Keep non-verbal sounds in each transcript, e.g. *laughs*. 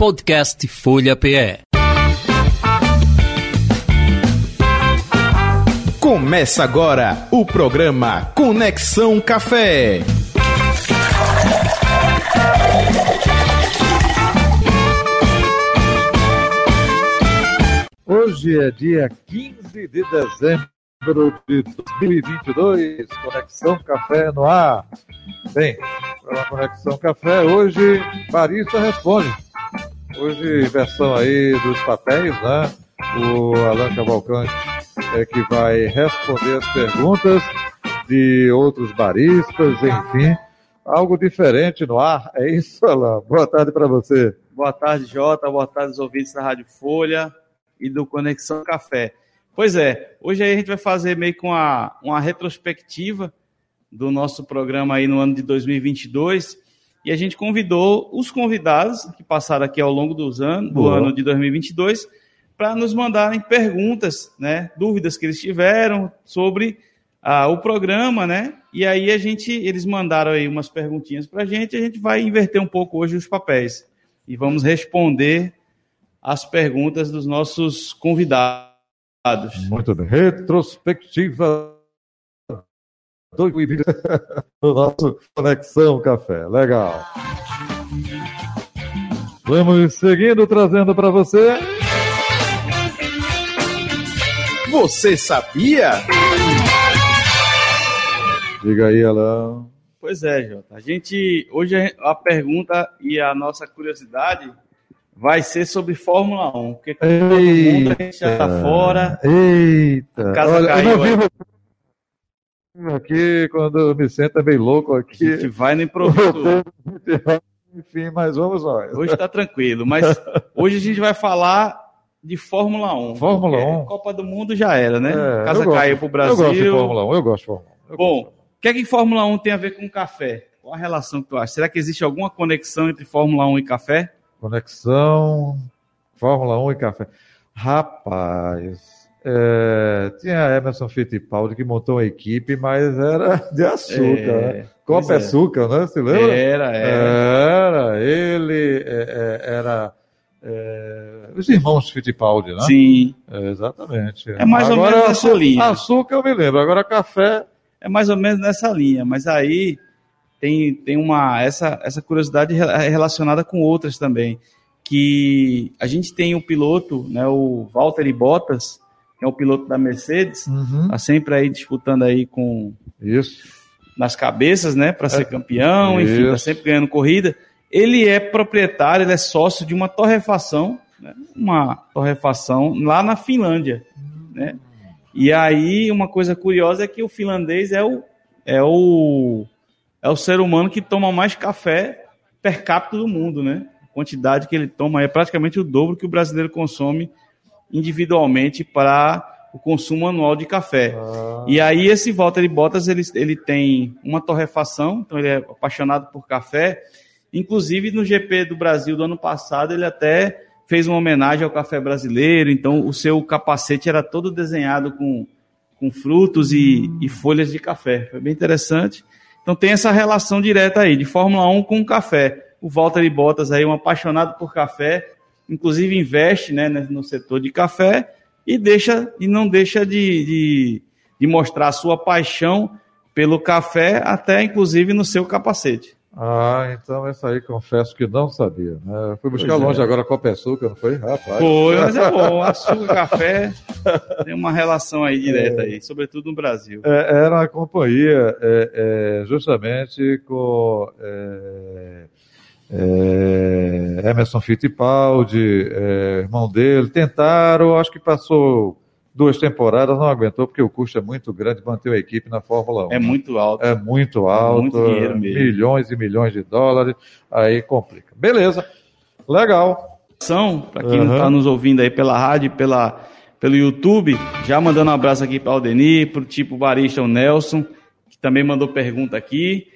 Podcast Folha PE. Começa agora o programa Conexão Café. Hoje é dia 15 de dezembro de 2022, Conexão Café no ar. Bem, para a Conexão Café, hoje Barista responde. Hoje, versão aí dos papéis, né? O Alan Cavalcante é que vai responder as perguntas de outros baristas, enfim. Algo diferente no ar, é isso, Alan? Boa tarde para você. Boa tarde, Jota. Boa tarde, os ouvintes da Rádio Folha e do Conexão Café. Pois é, hoje aí a gente vai fazer meio com uma, uma retrospectiva do nosso programa aí no ano de 2022 e a gente convidou os convidados que passaram aqui ao longo dos anos, do ano de 2022 para nos mandarem perguntas, né, dúvidas que eles tiveram sobre ah, o programa, né? E aí a gente, eles mandaram aí umas perguntinhas para a gente, a gente vai inverter um pouco hoje os papéis e vamos responder as perguntas dos nossos convidados. Muito bem. Retrospectiva 2020 do *laughs* nosso Conexão Café. Legal. Vamos seguindo, trazendo para você. Você sabia? Diga aí, Alain. Pois é, Jota. A gente, hoje a pergunta e a nossa curiosidade vai ser sobre Fórmula 1. Porque todo mundo a gente já está fora. Eita! A casa Olha, eu caiu não aí. vivo aqui quando eu me sento é bem louco A gente aqui. vai no improviso. *laughs* Enfim, mas vamos nós. Hoje está tranquilo, mas hoje a gente vai falar de Fórmula 1. Fórmula porque 1. Copa do Mundo já era, né? É, casa eu caiu para o Eu Brasil. gosto de Fórmula 1, eu gosto de Fórmula 1. Eu Bom, o que é que Fórmula 1 tem a ver com café? Qual a relação que tu acha? Será que existe alguma conexão entre Fórmula 1 e café? Conexão, Fórmula 1 e café. Rapaz, é, tinha Emerson Fittipaldi que montou uma equipe, mas era *laughs* de açúcar, É, né? Copa é. Açúcar, né? Você lembra? Era, era. Era, ele é, é, era é, os irmãos Fittipaldi, né? Sim, É, exatamente. É mais ou menos nessa açúcar, linha. Açúcar eu me lembro, agora café. é mais ou menos nessa linha, mas aí tem, tem uma essa, essa curiosidade re- relacionada com outras também, que a gente tem o piloto, né, o Valtteri Bottas, que é o piloto da Mercedes, Uhum. tá sempre aí disputando aí com Isso. nas cabeças, né, para ser campeão, enfim, tá Isso. sempre ganhando corrida. Ele é proprietário, ele é sócio de uma torrefação, né, uma torrefação lá na Finlândia, né? E aí uma coisa curiosa é que o finlandês é o é o é o ser humano que toma mais café per capita do mundo, né? A quantidade que ele toma é praticamente o dobro que o brasileiro consome individualmente para o consumo anual de café. Ah, E aí esse Valtteri Bottas, ele, ele tem uma torrefação, então ele é apaixonado por café. Inclusive no GP do Brasil do ano passado, ele até fez uma homenagem ao café brasileiro, então o seu capacete era todo desenhado com, com frutos e, e folhas de café. Foi bem interessante. Então tem essa relação direta aí, de Fórmula 1 com café. O Valtteri Bottas aí, um apaixonado por café, inclusive investe né, no setor de café e deixa e não deixa de, de, de mostrar a sua paixão pelo café, até inclusive no seu capacete. Ah, então essa aí confesso que não sabia. Né? Fui buscar Pois é. longe agora Copa Açúcar, não foi? Rapaz. Foi, mas é bom. *laughs* Açúcar, café, tem uma relação aí direta aí, sobretudo no Brasil. É, era uma companhia é, é, justamente com é, Emerson Fittipaldi, é, irmão dele. Tentaram, acho que passou duas temporadas, não aguentou, porque o custo é muito grande manter a equipe na Fórmula 1. É muito alto. É muito alto, Muito dinheiro mesmo. milhões e milhões de dólares, aí complica. Beleza, legal. Para quem não Aham. está nos ouvindo aí pela rádio, pela, pelo YouTube, já mandando um abraço aqui para o Aldenir, para o tipo barista o Nelson, que também mandou pergunta aqui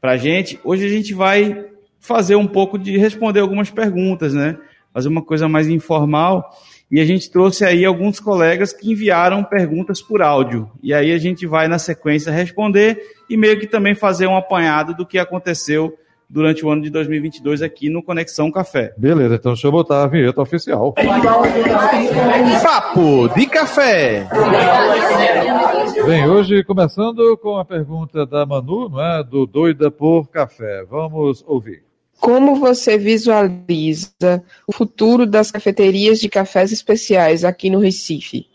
para gente. Hoje a gente vai fazer um pouco de responder algumas perguntas, né? Fazer uma coisa mais informal. E a gente trouxe aí alguns colegas que enviaram perguntas por áudio. E aí a gente vai, na sequência, responder e meio que também fazer um apanhado do que aconteceu durante o ano de 2022 aqui no Conexão Café. Beleza, então deixa eu botar a vinheta oficial. Papo de Café. Bem, hoje começando com a pergunta da Manu, não é? Do Doida por Café. Vamos ouvir. Como você visualiza o futuro das cafeterias de cafés especiais aqui no Recife?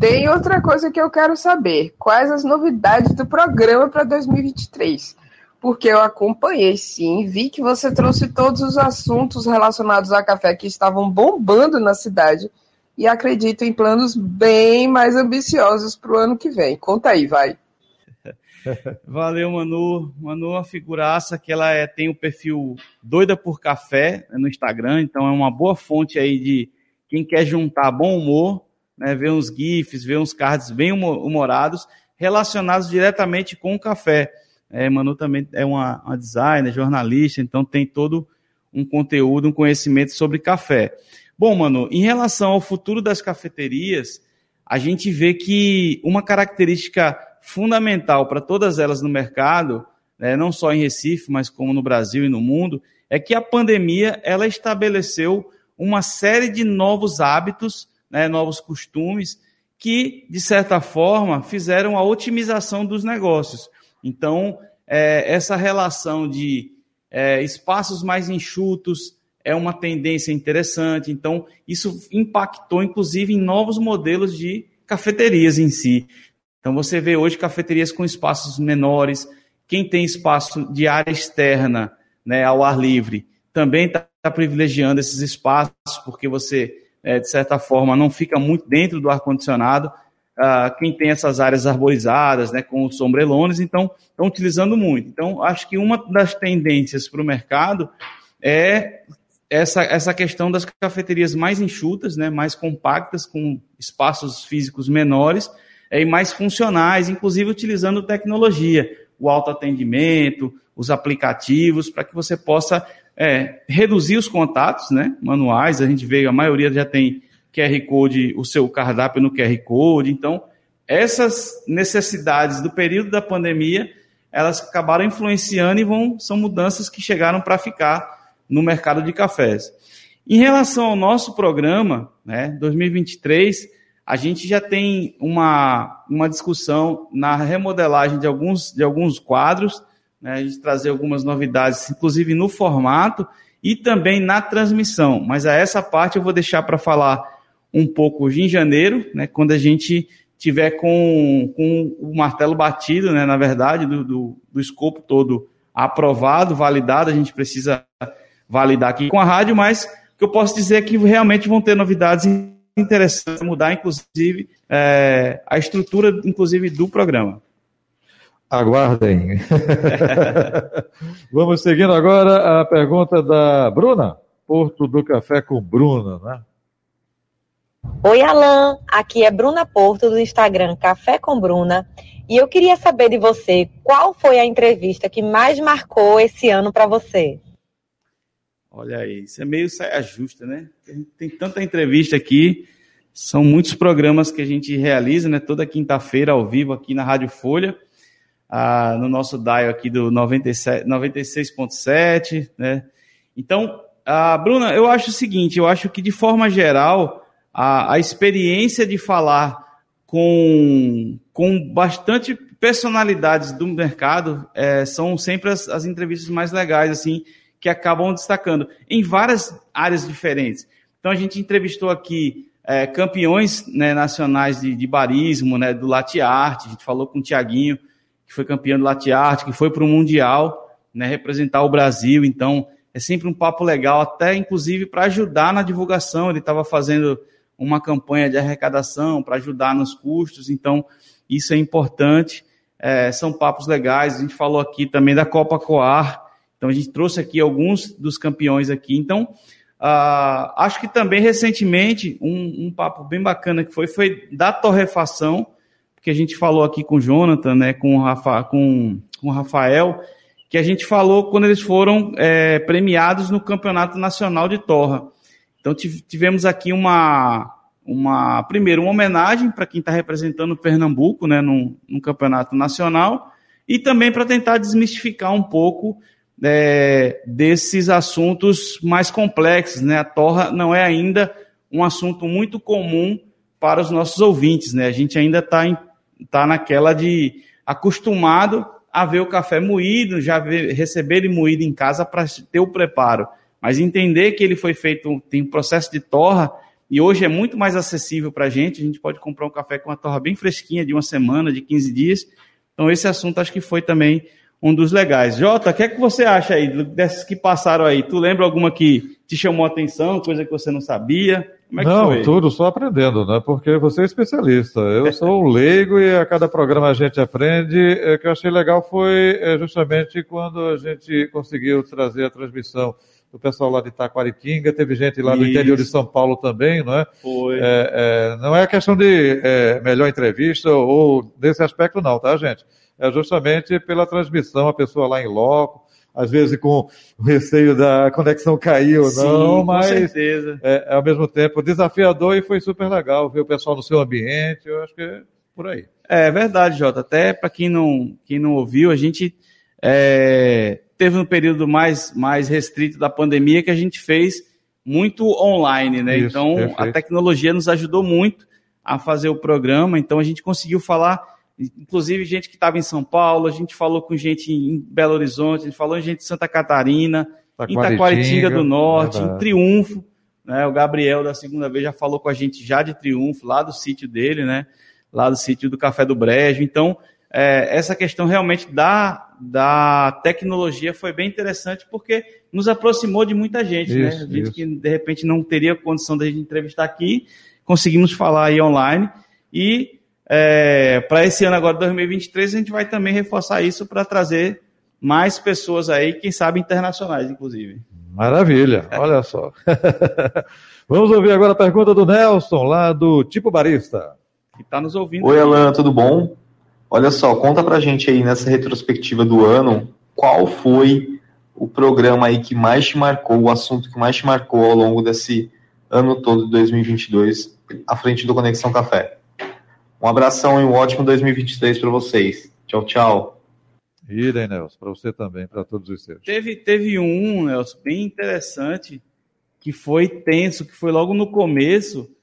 Tem outra coisa que eu quero saber: quais as novidades do programa para 2023? Porque eu acompanhei sim, vi que você trouxe todos os assuntos relacionados a café que estavam bombando na cidade e acredito em planos bem mais ambiciosos para o ano que vem. Conta aí, vai. *laughs* Valeu, Manu. Manu é uma figuraça que ela é, tem o perfil Doida por Café né, no Instagram, então é uma boa fonte aí de quem quer juntar bom humor, né, ver uns GIFs, ver uns cards bem humorados, relacionados diretamente com o café. É, Manu também é uma, uma designer, jornalista, então tem todo um conteúdo, um conhecimento sobre café. Bom, Manu, em relação ao futuro das cafeterias, a gente vê que uma característica fundamental para todas elas no mercado, né, não só em Recife, mas como no Brasil e no mundo, é que a pandemia ela estabeleceu uma série de novos hábitos, né, novos costumes, que, de certa forma, fizeram a otimização dos negócios. Então, é, essa relação de é, espaços mais enxutos é uma tendência interessante. Então, isso impactou, inclusive, em novos modelos de cafeterias em si. Então você vê hoje cafeterias com espaços menores, quem tem espaço de área externa, né, ao ar livre, também está tá privilegiando esses espaços, porque você, é, de certa forma, não fica muito dentro do ar-condicionado. Uh, quem tem essas áreas arborizadas, né, com sombrelones, então estão utilizando muito. Então, acho que uma das tendências para o mercado é essa, essa questão das cafeterias mais enxutas, né, mais compactas, com espaços físicos menores, é, e mais funcionais, inclusive utilizando tecnologia, o autoatendimento, os aplicativos, para que você possa é, reduzir os contatos né, manuais. A gente vê, a maioria já tem QR Code, o seu cardápio no QR Code. Então, essas necessidades do período da pandemia, elas acabaram influenciando e vão, são mudanças que chegaram para ficar no mercado de cafés. Em relação ao nosso programa, né, 2023, a gente já tem uma, uma discussão na remodelagem de alguns, de alguns quadros, né, a gente trazer algumas novidades, inclusive no formato e também na transmissão. Mas a essa parte eu vou deixar para falar um pouco em janeiro, né, quando a gente tiver com, com o martelo batido, né, na verdade, do, do, do escopo todo aprovado, validado, a gente precisa validar aqui com a rádio, mas o que eu posso dizer é que realmente vão ter novidades interessante mudar, inclusive, é, a estrutura, inclusive, do programa. Aguardem. *laughs* Vamos seguindo agora a pergunta da Bruna, Porto do Café com Bruna, né? Oi, Alan. Aqui é Bruna Porto do Instagram Café com Bruna. E eu queria saber de você qual foi a entrevista que mais marcou esse ano para você. Olha aí, isso é meio saia justa, né? Tem tanta entrevista aqui, são muitos programas que a gente realiza, né? Toda quinta-feira ao vivo aqui na Rádio Folha, ah, no nosso dial aqui do 96.7, né? Então, ah, Bruna, eu acho o seguinte, eu acho que de forma geral, a, a experiência de falar com, com bastante personalidades do mercado é, são sempre as, as entrevistas mais legais, assim, que acabam destacando em várias áreas diferentes. Então a gente entrevistou aqui é, campeões né, nacionais de, de, barismo, né, do latte art. A gente falou com o Tiaguinho, que foi campeão do latte art, que foi para o mundial, né, representar o Brasil. Então é sempre um papo legal, até inclusive para ajudar na divulgação. Ele estava fazendo uma campanha de arrecadação para ajudar nos custos. Então isso é importante. É, são papos legais. A gente falou aqui também da Copa Coar, então a gente trouxe aqui alguns dos campeões aqui. Então, uh, acho que também recentemente um, um, papo bem bacana que foi foi da torrefação, que a gente falou aqui com o Jonathan, né, com o, Rafa, com, com o Rafael, que a gente falou quando eles foram é, premiados no Campeonato Nacional de Torra. Então tivemos aqui uma, uma primeiro uma homenagem para quem está representando o Pernambuco, né, num campeonato nacional, e também para tentar desmistificar um pouco é, desses assuntos mais complexos. Né? A torra não é ainda um assunto muito comum para os nossos ouvintes. Né? A gente ainda está tá naquela de acostumado a ver o café moído, já ver, receber ele moído em casa para ter o preparo. Mas entender que ele foi feito, tem um processo de torra, e hoje é muito mais acessível para a gente. A gente pode comprar um café com uma torra bem fresquinha, de uma semana, de 15 dias. Então, esse assunto acho que foi também um dos legais. Jota, o que é que você acha aí, dessas que passaram aí? Tu lembra alguma que te chamou a atenção, coisa que você não sabia? Como é que não, foi? tudo só aprendendo, né? Porque você é especialista. Eu sou o leigo e a cada programa a gente aprende. O que eu achei legal foi é, justamente quando a gente conseguiu trazer a transmissão do pessoal lá de Itaquaritinga, teve gente lá do interior de São Paulo também, não é? Foi. É, é, não é questão de é, melhor entrevista ou desse aspecto não, tá, gente? É justamente pela transmissão, a pessoa lá em loco, às vezes com receio da conexão cair ou não, Sim, mas com certeza. É, é, ao mesmo tempo desafiador e foi super legal ver o pessoal no seu ambiente, eu acho que é por aí. É verdade, Jota. Até para quem não, quem não ouviu, a gente é, teve um período mais, mais restrito da pandemia que a gente fez muito online, né? Isso, então perfeito. a tecnologia nos ajudou muito a fazer o programa, então a gente conseguiu falar inclusive gente que estava em São Paulo, a gente falou com gente em Belo Horizonte, a gente falou com gente de Santa Catarina, em Itaquaritinga do Norte, em Triunfo, né? O Gabriel da segunda vez já falou com a gente já de Triunfo, lá do sítio dele, né? Lá do sítio do Café do Brejo. Então, é, essa questão realmente da, da tecnologia foi bem interessante porque nos aproximou de muita gente, né? isso, né? Gente isso. que de repente não teria condição de a gente entrevistar aqui, conseguimos falar aí online e é, para esse ano agora, 2023, a gente vai também reforçar isso para trazer mais pessoas aí, quem sabe internacionais, inclusive. Maravilha, olha só. *laughs* Vamos ouvir agora a pergunta do Nelson, lá do Tipo Barista. Que está nos ouvindo. Oi, Alan, tudo bom? Olha só, conta pra gente aí nessa retrospectiva do ano, qual foi o programa aí que mais te marcou, o assunto que mais te marcou ao longo desse ano todo de 2022, à frente do Conexão Café? Um abração e um ótimo 2023 para vocês. Tchau, tchau. Idem, Nelson, para você também, para todos os seus. Teve, teve um, Nelson, bem interessante, que foi tenso, que foi logo no começo,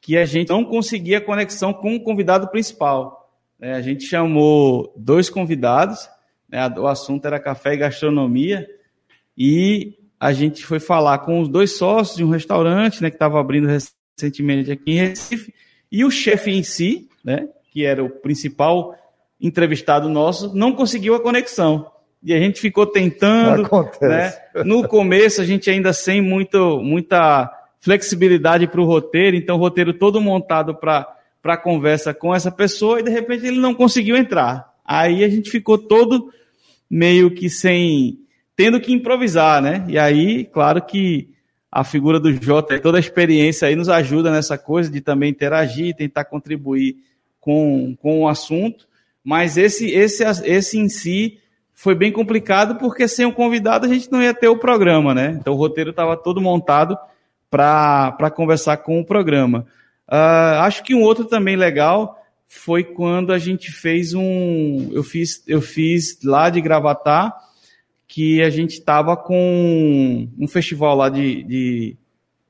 que a gente não conseguia conexão com o convidado principal. É, a gente chamou dois convidados, né, o assunto era café e gastronomia, e a gente foi falar com os dois sócios de um restaurante né, que estava abrindo recentemente aqui em Recife, e o chefe em si, né, que era o principal entrevistado nosso, não conseguiu a conexão. E a gente ficou tentando. Né? No começo, a gente ainda sem muito, muita flexibilidade para o roteiro, então o roteiro todo montado para a conversa com essa pessoa, e de repente ele não conseguiu entrar. Aí a gente ficou todo meio que sem. tendo que improvisar, né? E aí, claro que a figura do Jota, toda a experiência aí nos ajuda nessa coisa de também interagir, tentar contribuir com, com o assunto. Mas esse, esse, esse em si foi bem complicado, porque sem o convidado a gente não ia ter o programa, né? Então o roteiro estava todo montado para conversar com o programa. Uh, acho que um outro também legal foi quando a gente fez um. Eu fiz, eu fiz lá de Gravatar que a gente estava com um festival lá de, de,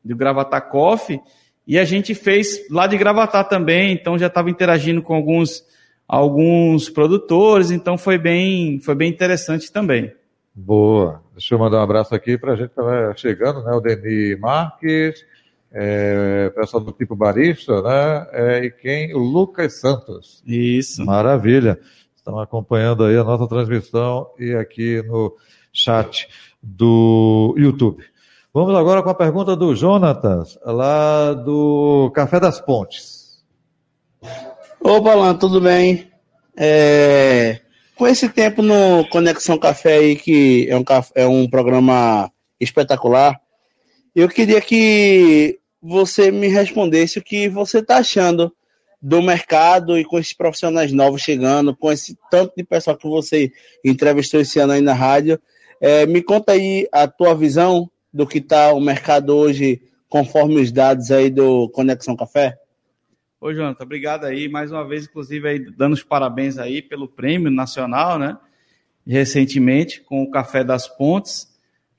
de Gravatar Coffee e a gente fez lá de Gravatar também, então já estava interagindo com alguns, alguns produtores, então foi bem, foi bem interessante também. Boa. Deixa eu mandar um abraço aqui para a gente que tá chegando, né? O Denis Marques, é, pessoal do tipo barista, né? É, e quem? O Lucas Santos. Isso. Maravilha. Estão acompanhando aí a nossa transmissão e aqui no chat do YouTube. Vamos agora com a pergunta do Jonatas, lá do Café das Pontes. Opa, Alan, tudo bem? É... Com esse tempo no Conexão Café aí, que é um, é um programa espetacular, eu queria que você me respondesse o que você está achando do mercado e com esses profissionais novos chegando, com esse tanto de pessoal que você entrevistou esse ano aí na rádio. É, me conta aí a tua visão do que está o mercado hoje, conforme os dados aí do Conexão Café. Ô, Jonathan, obrigado aí. Mais uma vez, inclusive, aí, dando os parabéns aí pelo prêmio nacional, né? recentemente com o Café das Pontes,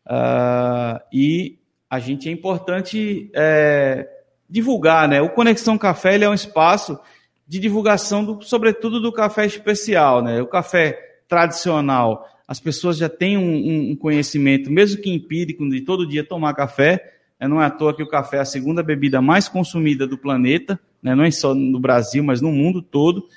uh, e a gente é importante é, divulgar, né? O Conexão Café é um espaço de divulgação, do, sobretudo do café especial, né? O café tradicional, as pessoas já têm um, um conhecimento, mesmo que empírico, de todo dia tomar café. Né? Não é à toa que o café é a segunda bebida mais consumida do planeta, né? não é só no Brasil, mas no mundo todo.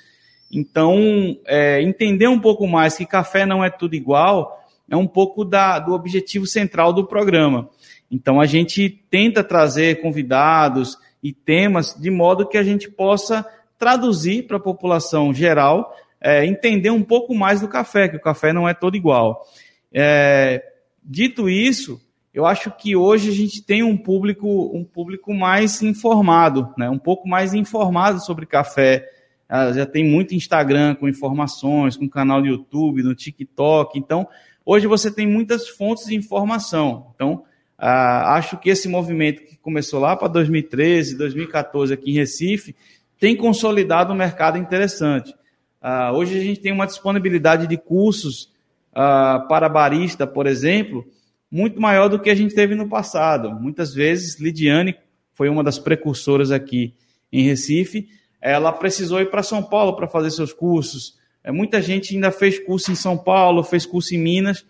Então, é, entender um pouco mais que café não é tudo igual é um pouco da, do objetivo central do programa. Então, a gente tenta trazer convidados e temas de modo que a gente possa traduzir para a população geral é, entender um pouco mais do café, que o café não é todo igual. É, dito isso, eu acho que hoje a gente tem um público, um público mais informado, né? um pouco mais informado sobre café. Ah, já tem muito Instagram com informações, com canal do YouTube, no TikTok. Então, hoje você tem muitas fontes de informação. Então, ah, acho que esse movimento que começou lá para 2013, 2014 aqui em Recife, tem consolidado um mercado interessante. Uh, hoje a gente tem uma disponibilidade de cursos uh, para barista, por exemplo, muito maior do que a gente teve no passado. Muitas vezes, Lidiane foi uma das precursoras aqui em Recife, ela precisou ir para São Paulo para fazer seus cursos. É, muita gente ainda fez curso em São Paulo, fez curso em Minas,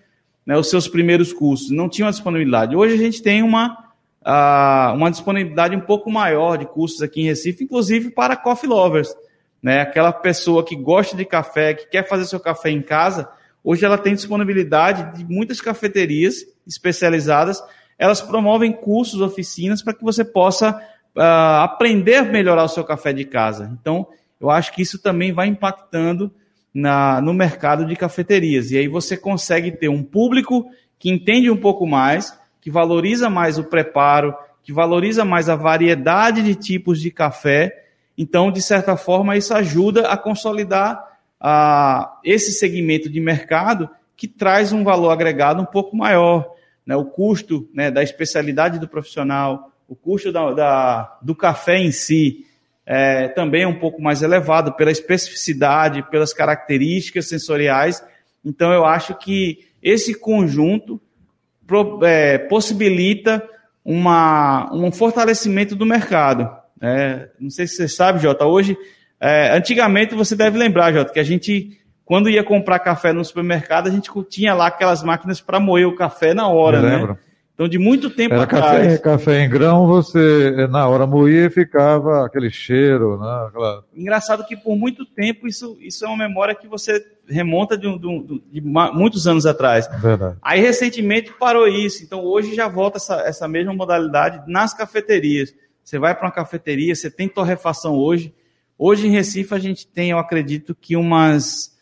né, os seus primeiros cursos, não tinham disponibilidade. Hoje a gente tem uma, uh, uma disponibilidade um pouco maior de cursos aqui em Recife, inclusive para coffee lovers né? Aquela pessoa que gosta de café, que quer fazer seu café em casa, hoje ela tem disponibilidade de muitas cafeterias especializadas. Elas promovem cursos, oficinas para que você possa uh, aprender a melhorar o seu café de casa. Então, eu acho que isso também vai impactando na, no mercado de cafeterias. E aí você consegue ter um público que entende um pouco mais, que valoriza mais o preparo, que valoriza mais a variedade de tipos de café então, de certa forma, isso ajuda a consolidar a, esse segmento de mercado que traz um valor agregado um pouco maior. Né? O custo né, da especialidade do profissional, o custo da, da, do café em si é, também é um pouco mais elevado pela especificidade, pelas características sensoriais. Então, eu acho que esse conjunto pro, é, possibilita uma, um fortalecimento do mercado. É, não sei se você sabe, Jota, hoje, é, antigamente você deve lembrar, Jota, que a gente, quando ia comprar café no supermercado, a gente tinha lá aquelas máquinas para moer o café na hora, Eu né? Lembro. Então, de muito tempo Era atrás. Café, café em grão, você, na hora moía e ficava aquele cheiro, né? Aquela... Engraçado que por muito tempo isso, isso é uma memória que você remonta de, um, de, de muitos anos atrás. Verdade. Aí, recentemente, parou isso. Então, hoje já volta essa, essa mesma modalidade nas cafeterias. Você vai para uma cafeteria, você tem torrefação hoje. Hoje em Recife a gente tem, eu acredito que umas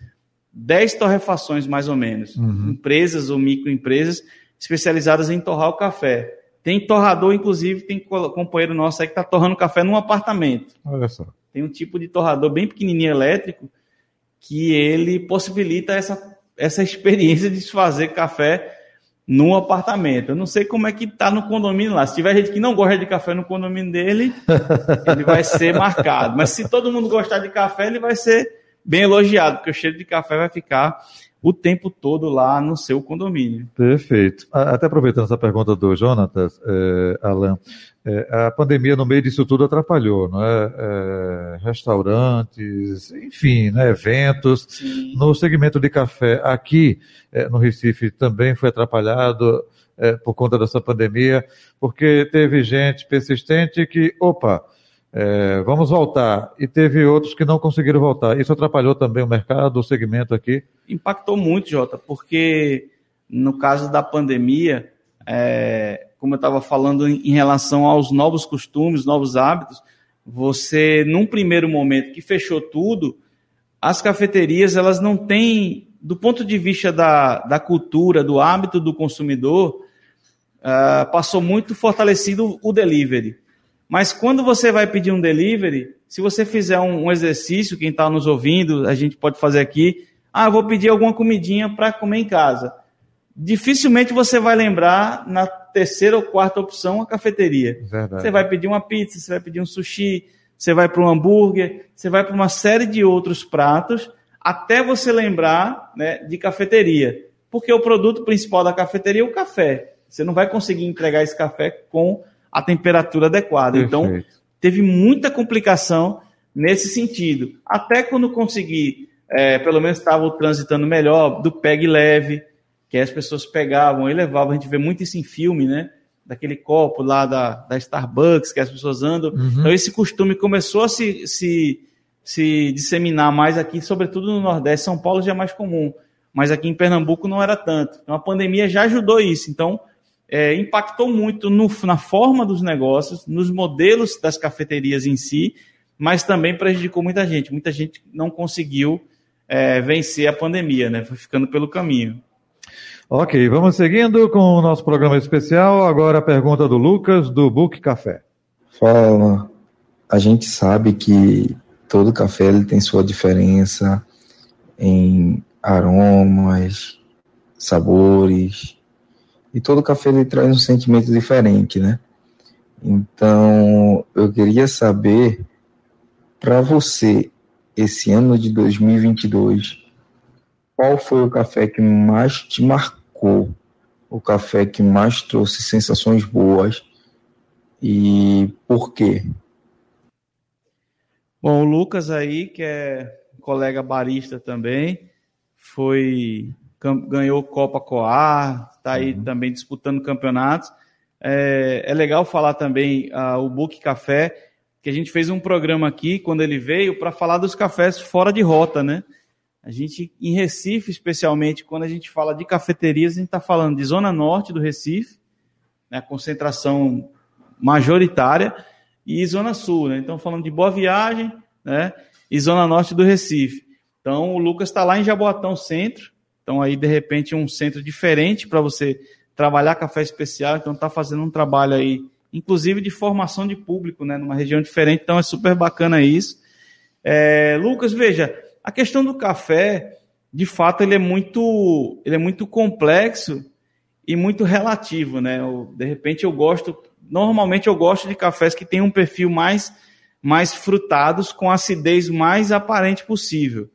10 torrefações mais ou menos. Uhum. Empresas ou microempresas especializadas em torrar o café. Tem torrador, inclusive, tem companheiro nosso aí que está torrando café num apartamento. Olha só. Tem um tipo de torrador bem pequenininho elétrico que ele possibilita essa, essa *laughs* experiência de fazer café num apartamento. Eu não sei como é que tá no condomínio lá. Se tiver gente que não gosta de café no condomínio dele, *laughs* ele vai ser marcado. Mas se todo mundo gostar de café, ele vai ser bem elogiado, porque o cheiro de café vai ficar o tempo todo lá no seu condomínio. Perfeito. Até aproveitando essa pergunta do Jonatas, é, Alan, é, a pandemia no meio disso tudo atrapalhou, não é? é restaurantes, enfim, né, eventos. Sim. No segmento de café aqui é, no Recife também foi atrapalhado é, por conta dessa pandemia, porque teve gente persistente que, opa, é, vamos voltar. E teve outros que não conseguiram voltar. Isso atrapalhou também o mercado, o segmento aqui? Impactou muito, Jota, porque no caso da pandemia, é, como eu estava falando em relação aos novos costumes, novos hábitos, você, num primeiro momento que fechou tudo, as cafeterias, elas não têm, do ponto de vista da, da cultura, do hábito do consumidor, uh, passou muito fortalecido o delivery. Mas quando você vai pedir um delivery, se você fizer um, um exercício, quem está nos ouvindo, a gente pode fazer aqui, ah, vou pedir alguma comidinha para comer em casa. Dificilmente você vai lembrar na terceira ou quarta opção, a cafeteria. Verdade. Você vai pedir uma pizza, você vai pedir um sushi, você vai para um hambúrguer, você vai para uma série de outros pratos, até você lembrar né, de cafeteria. Porque o produto principal da cafeteria é o café. Você não vai conseguir entregar esse café com a temperatura adequada. Então, Perfeito. Então, teve muita complicação nesse sentido. Até quando consegui, é, pelo menos estava transitando melhor, do PEG leve, que as pessoas pegavam e levavam, a gente vê muito isso em filme, né? Daquele copo lá da, da Starbucks que as pessoas andam. Uhum. Então, esse costume começou a se, se, se disseminar mais aqui, sobretudo no Nordeste. São Paulo já é mais comum, mas aqui em Pernambuco não era tanto. Então, a pandemia já ajudou isso. Então, é, impactou muito no, na forma dos negócios, nos modelos das cafeterias em si, mas também prejudicou muita gente. Muita gente não conseguiu é, vencer a pandemia, né? Foi ficando pelo caminho. Ok, vamos seguindo com o nosso programa especial. Agora a pergunta do Lucas, do Book Café. Fala, a gente sabe que todo café ele tem sua diferença em aromas, sabores, e todo café ele traz um sentimento diferente, né? Então, eu queria saber para você esse ano de 2022, qual foi o café que mais te marcou? O café que mais trouxe sensações boas e por quê? Bom, o Lucas aí, que é colega barista também, foi ganhou Copa Coar, está aí uhum. também disputando campeonatos. É, é legal falar também uh, o Book Café, que a gente fez um programa aqui quando ele veio para falar dos cafés fora de rota, né? A gente, em Recife, especialmente, quando a gente fala de cafeterias, a gente está falando de zona norte do Recife, né, concentração majoritária, e zona sul, né? Então, falando de Boa Viagem, né? E zona norte do Recife. Então, o Lucas está lá em Jaboatão Centro, então aí, de repente, um centro diferente para você trabalhar café especial, então está fazendo um trabalho aí, inclusive de formação de público, né? Numa região diferente, então é super bacana isso. É, Lucas, veja, a questão do café, de fato, ele é muito, ele é muito complexo e muito relativo, né? Eu, de repente eu gosto, normalmente eu gosto de cafés que têm um perfil mais, mais frutados, com acidez mais aparente possível.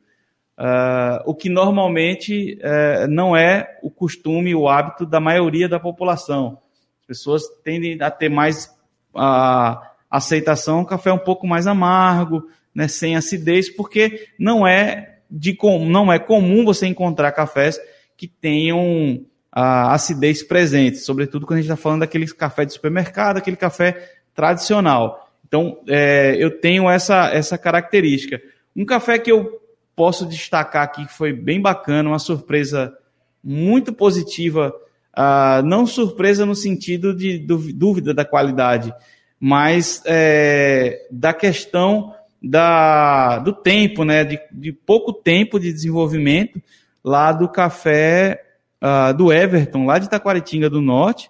Uh, o que normalmente uh, não é o costume, o hábito da maioria da população. As pessoas tendem a ter mais uh, aceitação, café é um pouco mais amargo, né, sem acidez, porque não é, de com, não é comum você encontrar cafés que tenham a acidez presente, sobretudo quando a gente está falando daquele café de supermercado, aquele café tradicional. Então, é, eu tenho essa, essa característica. Um café que eu posso destacar aqui que foi bem bacana, uma surpresa muito positiva, uh, não surpresa no sentido de dúvida da qualidade, mas é, da questão da, do tempo, né, de, de, pouco tempo de desenvolvimento lá do café uh, do Everton, lá de Taquaritinga do Norte,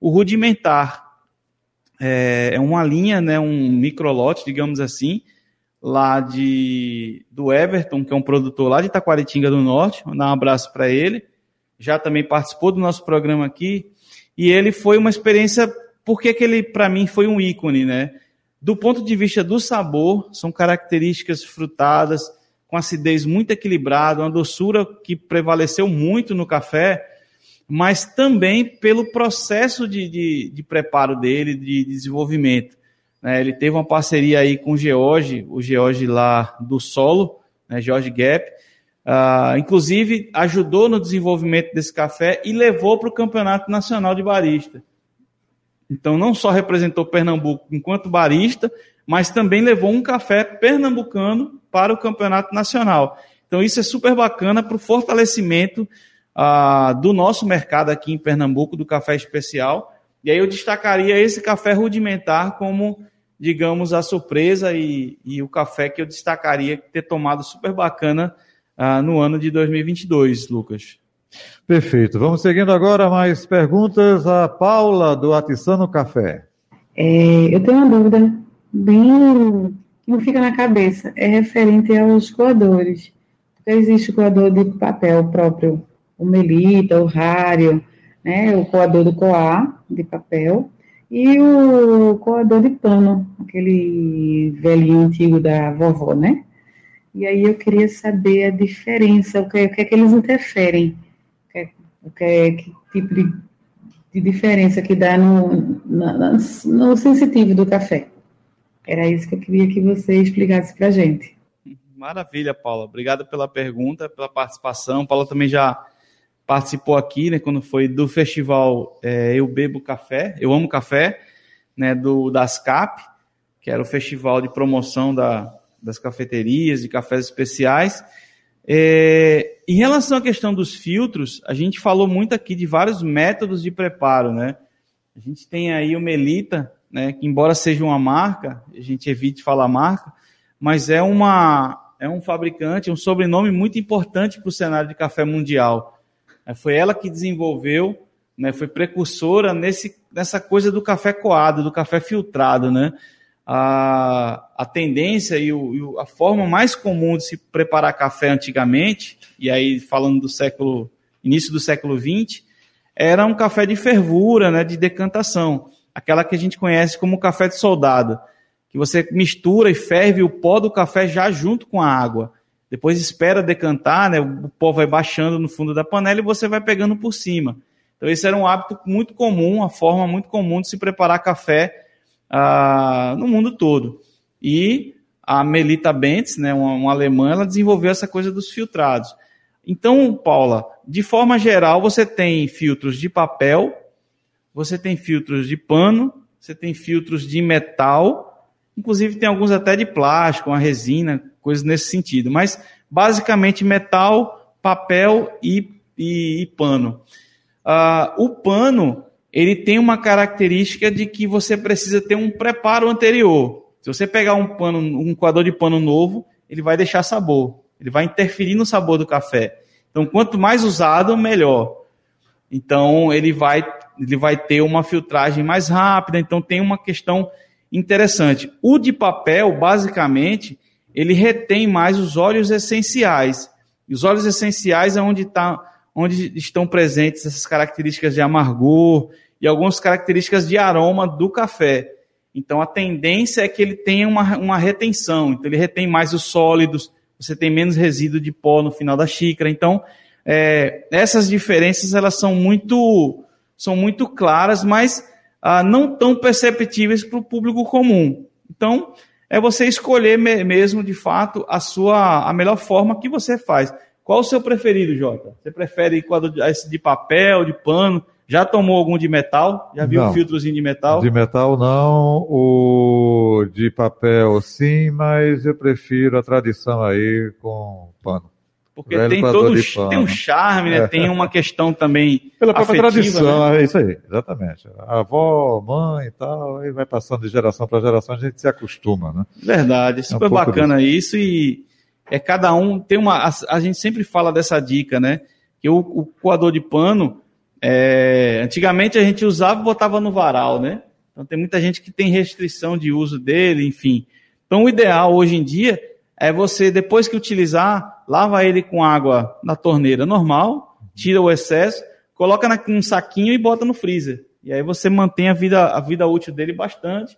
o rudimentar. É, é uma linha, né, um microlote, digamos assim, lá de do Everton, que é um produtor lá de Taquaritinga do Norte. Vou dar um abraço para ele. Já também participou do nosso programa aqui. E ele foi uma experiência, porque que ele, para mim, foi um ícone, né? Do ponto de vista do sabor, são características frutadas, com acidez muito equilibrada, uma doçura que prevaleceu muito no café, mas também pelo processo de, de, de preparo dele, de desenvolvimento. Né, ele teve uma parceria aí com o George, o George lá do solo, né, George Gap. Uh, inclusive, ajudou no desenvolvimento desse café e levou para o Campeonato Nacional de Barista. Então, não só representou Pernambuco enquanto barista, mas também levou um café pernambucano para o Campeonato Nacional. Então, isso é super bacana para o fortalecimento uh, do nosso mercado aqui em Pernambuco, do café especial. E aí eu destacaria esse café rudimentar como digamos, a surpresa e, e o café que eu destacaria ter tomado super bacana uh, no ano de 2022, Lucas. Perfeito. Vamos seguindo agora mais perguntas. A Paula, do Atiçano Café. É, eu tenho uma dúvida bem que não fica na cabeça. É referente aos coadores. Existe o coador de papel próprio, o Melita, o Rário, né, o coador do Coar, de papel, e o coador de pano, aquele velhinho antigo da vovó, né? E aí eu queria saber a diferença, o que, o que é que eles interferem, o que, é, o que, é, que tipo de, de, diferença que dá no, na, no sensitivo do café. Era isso que eu queria que você explicasse para gente. Maravilha, Paula. Obrigado pela pergunta, pela participação. Paula também já participou aqui, né, quando foi do festival é, Eu Bebo Café, Eu Amo Café, né, do das CAP, que era o festival de promoção da, das cafeterias, de cafés especiais. É, em relação à questão dos filtros, a gente falou muito aqui de vários métodos de preparo, né? A gente tem aí o Melita, né, que embora seja uma marca, a gente evite falar marca, mas é uma é um fabricante, um sobrenome muito importante para o cenário de café mundial. É, foi ela que desenvolveu, né, foi precursora nesse, nessa coisa do café coado, do café filtrado. Né? A, a tendência e, o, e a forma mais comum de se preparar café antigamente, e aí falando do século, início do século XX, era um café de fervura, né, de decantação, aquela que a gente conhece como café de soldado que você mistura e ferve o pó do café já junto com a água. Depois espera decantar, né? O pó vai baixando no fundo da panela e você vai pegando por cima. Então esse era um hábito muito comum, uma forma muito comum de se preparar café ah, no mundo todo. E a Melita Bentz, né, uma, uma alemã, ela desenvolveu essa coisa dos filtrados. Então, Paula, de forma geral, você tem filtros de papel, você tem filtros de pano, você tem filtros de metal Inclusive tem alguns até de plástico, uma resina, coisas nesse sentido. Mas basicamente metal, papel e, e, e pano. Uh, o pano ele tem uma característica de que você precisa ter um preparo anterior. Se você pegar um pano, um coador de pano novo, ele vai deixar sabor. Ele vai interferir no sabor do café. Então, quanto mais usado, melhor. Então, ele vai, ele vai ter uma filtragem mais rápida. Então, tem uma questão interessante. O de papel, basicamente, ele retém mais os óleos essenciais. E os óleos essenciais é onde, tá, onde estão presentes essas características de amargor e algumas características de aroma do café. Então a tendência é que ele tenha uma, uma retenção. Então ele retém mais os sólidos, você tem menos resíduo de pó no final da xícara. Então é, essas diferenças elas são muito são muito claras, mas ah, não tão perceptíveis para o público comum. Então, é você escolher mesmo, de fato, a sua a melhor forma que você faz. Qual o seu preferido, Jota? Você prefere esse de papel, de pano? Já tomou algum de metal? Já viu não, um filtrozinho de metal? De metal não, o de papel sim, mas eu prefiro a tradição aí com pano. Porque tem todo tem um charme, né? É. tem uma questão também. Pela própria tradição, né? é isso aí, exatamente. A avó, mãe e tal, aí vai passando de geração para geração, a gente se acostuma, né? Verdade, super é um bacana disso. isso e é cada um tem uma. A, a, gente sempre fala dessa dica, né? Que o, o coador de pano, é, antigamente a gente usava e botava no varal, né? Então tem muita gente que tem restrição de uso dele, enfim. Então o ideal hoje em dia é você, depois que utilizar, lava ele com água na torneira normal, tira o excesso, coloca num saquinho e bota no freezer. E aí você mantém a vida, a vida útil dele bastante,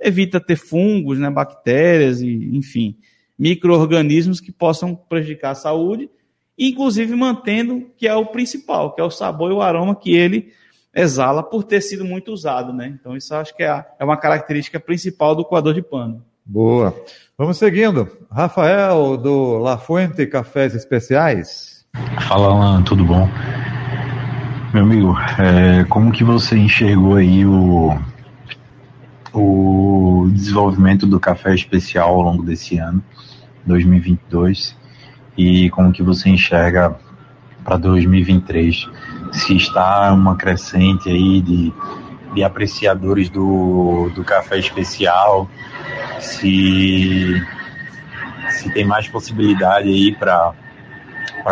evita ter fungos, né, bactérias e, enfim, micro-organismos que possam prejudicar a saúde, inclusive mantendo que é o principal, que é o sabor e o aroma que ele exala por ter sido muito usado, né? Então isso acho que é, é uma característica principal do coador de pano. Boa. Vamos seguindo. Rafael, do La Fuente Cafés Especiais. Fala, Alan, tudo bom? Meu amigo, é, como que você enxergou aí o, o desenvolvimento do café especial ao longo desse ano, 2022, e como que você enxerga para 2023? Se está uma crescente aí de, de apreciadores do, do café especial, se, se tem mais possibilidade aí para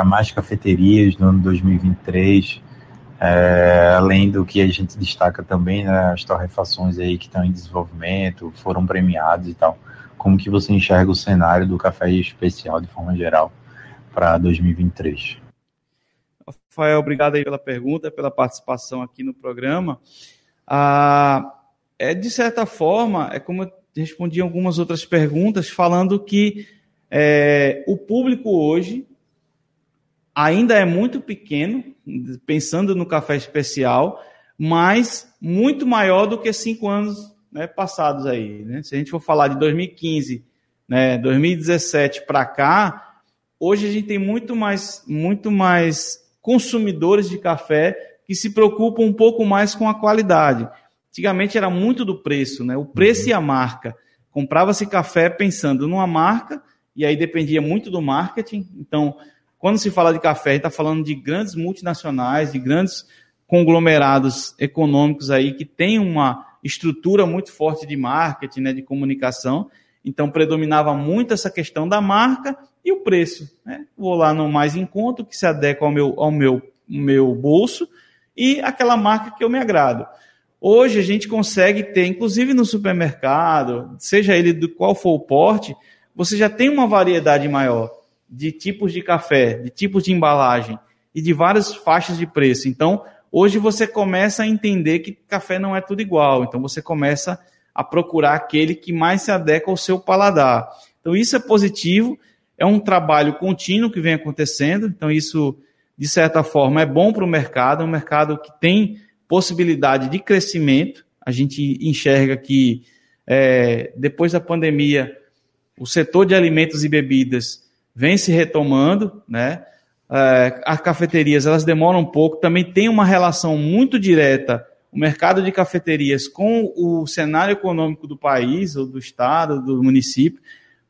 mais cafeterias no ano 2023, é, além do que a gente destaca também, né, as torrefações aí que estão em desenvolvimento, foram premiadas e tal. Como que você enxerga o cenário do café especial de forma geral para 2023? Rafael, obrigado aí pela pergunta, pela participação aqui no programa. Ah, é de certa forma, é como respondi algumas outras perguntas falando que é, o público hoje ainda é muito pequeno, pensando no café especial, mas muito maior do que cinco anos né, passados aí. Né? Se a gente for falar de 2015, né, 2017 para cá, hoje a gente tem muito mais, muito mais consumidores de café que se preocupam um pouco mais com a qualidade. Antigamente era muito do preço, né? O preço e a marca. Comprava-se café pensando numa marca, e aí dependia muito do marketing. Então, quando se fala de café, está falando de grandes multinacionais, de grandes conglomerados econômicos aí que têm uma estrutura muito forte de marketing, né, de comunicação. Então, predominava muito essa questão da marca e o preço. Né? Vou lá no mais em conta, que se adequa ao meu, ao meu, meu bolso, e aquela marca que eu me agrado. Hoje a gente consegue ter, inclusive no supermercado, seja ele do qual for o porte, você já tem uma variedade maior de tipos de café, de tipos de embalagem e de várias faixas de preço. Então, hoje você começa a entender que café não é tudo igual. Então, você começa a procurar aquele que mais se adequa ao seu paladar. Então, isso é positivo, é um trabalho contínuo que vem acontecendo. Então, isso, de certa forma, é bom para o mercado, é um mercado que tem possibilidade de crescimento. A gente enxerga que é, depois da pandemia, o setor de alimentos e bebidas vem se retomando, né? É, as cafeterias elas demoram um pouco, também tem uma relação muito direta o mercado de cafeterias com o cenário econômico do país, ou do estado, do município,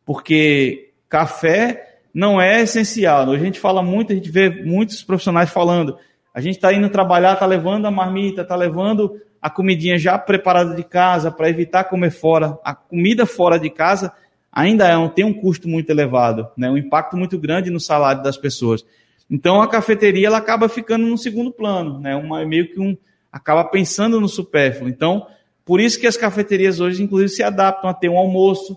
porque café não é essencial. A gente fala muito, a gente vê muitos profissionais falando, a gente está indo trabalhar, está levando a marmita, está levando a comidinha já preparada de casa para evitar comer fora. A comida fora de casa ainda é, tem um custo muito elevado, né? um impacto muito grande no salário das pessoas. Então a cafeteria ela acaba ficando no segundo plano, né? Uma, meio que um acaba pensando no supérfluo. Então, por isso que as cafeterias hoje, inclusive, se adaptam a ter um almoço,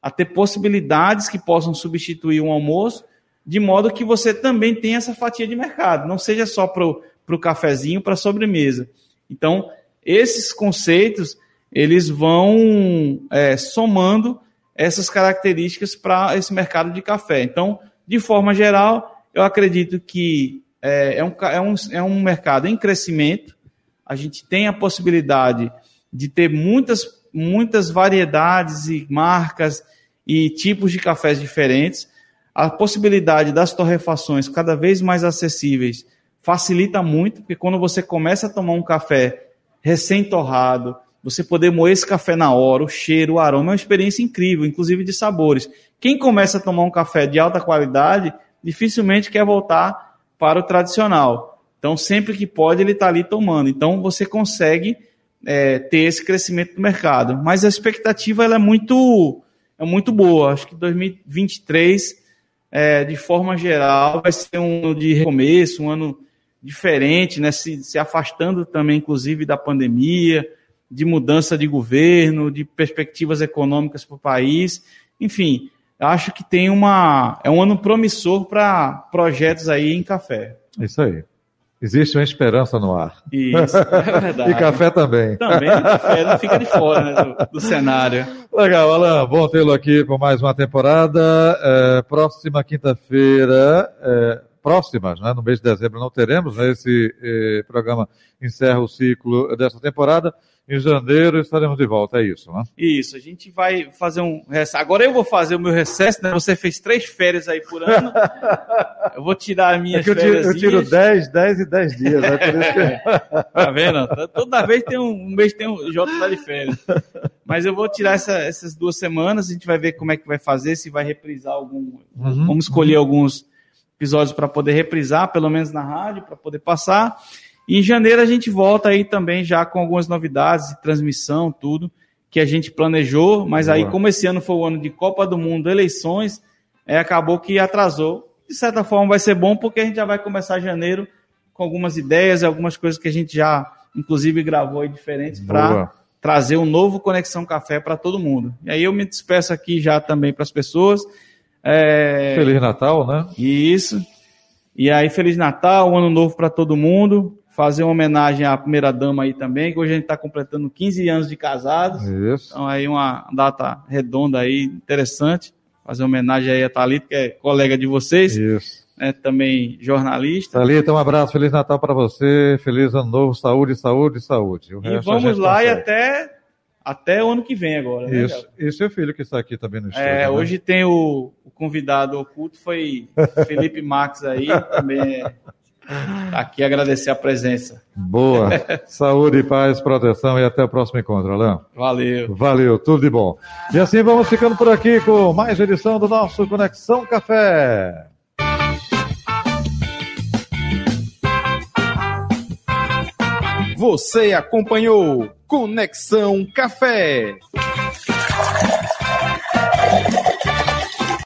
a ter possibilidades que possam substituir um almoço, de modo que você também tenha essa fatia de mercado, não seja só para o cafezinho, para a sobremesa. Então, esses conceitos, eles vão é, somando essas características para esse mercado de café. Então, de forma geral, eu acredito que é, é, um, é, um, é um mercado em crescimento, a gente tem a possibilidade de ter muitas, muitas variedades e marcas e tipos de cafés diferentes. A possibilidade das torrefações cada vez mais acessíveis facilita muito, porque quando você começa a tomar um café recém-torrado, você poder moer esse café na hora, o cheiro, o aroma, é uma experiência incrível, inclusive de sabores. Quem começa a tomar um café de alta qualidade, dificilmente quer voltar para o tradicional. Então, sempre que pode, ele está ali tomando. Então, você consegue é, ter esse crescimento do mercado. Mas a expectativa ela é muito, é muito boa. Acho que 2023, é, de forma geral, vai ser um ano de recomeço, um ano diferente, né? se, se afastando também, inclusive, da pandemia, de mudança de governo, de perspectivas econômicas para o país. Enfim, acho que tem uma. É um ano promissor para projetos aí em café. Isso aí. Existe uma esperança no ar. Isso, é verdade. *laughs* e café também. Também, café não fica de fora né, do, do, cenário. Legal, Alan, bom tê-lo aqui por mais uma temporada. É, próxima quinta-feira, é, próximas, né, no mês de dezembro não teremos, né, esse eh, programa encerra o ciclo dessa temporada. Em janeiro estaremos de volta, é isso, né? Isso, a gente vai fazer um recesso. Agora eu vou fazer o meu recesso, né? Você fez três férias aí por ano. *laughs* eu vou tirar as minhas é férias. Eu tiro 10, 10 e 10 dias, né? Por isso que... tá vendo? Toda vez tem um, um mês tem um J tá de férias. Mas eu vou tirar essa, essas duas semanas, a gente vai ver como é que vai fazer, se vai reprisar algum. Uhum, vamos escolher uhum. alguns episódios para poder reprisar, pelo menos na rádio, para poder passar. E em janeiro a gente volta aí também já com algumas novidades de transmissão, tudo que a gente planejou, mas Boa. aí como esse ano foi o ano de Copa do Mundo, eleições, é, acabou que atrasou. De certa forma vai ser bom porque a gente já vai começar janeiro com algumas ideias, algumas coisas que a gente já inclusive gravou aí diferentes para trazer um novo Conexão Café para todo mundo. E aí eu me despeço aqui já também para as pessoas. É... Feliz Natal, né? Isso. E aí, Feliz Natal, um ano novo para todo mundo fazer uma homenagem à primeira dama aí também, que hoje a gente está completando 15 anos de casados. Isso. Então aí uma data redonda aí, interessante. fazer homenagem aí a Thalita, que é colega de vocês. Isso. Né, também jornalista. Thalita, um abraço, Feliz Natal para você, Feliz Ano Novo, saúde, saúde, saúde. O E vamos lá e até, até o ano que vem agora. né, Isso, Gabriel? e seu filho que está aqui também no estúdio. É, né? hoje tem o, o convidado oculto, foi *laughs* Felipe Max aí, também é, tá aqui agradecer a presença. Boa. *laughs* Saúde, paz, proteção e até o próximo encontro, Alain. Valeu. Valeu, tudo de bom. E assim vamos ficando por aqui com mais edição do nosso Conexão Café. Você acompanhou Conexão Café.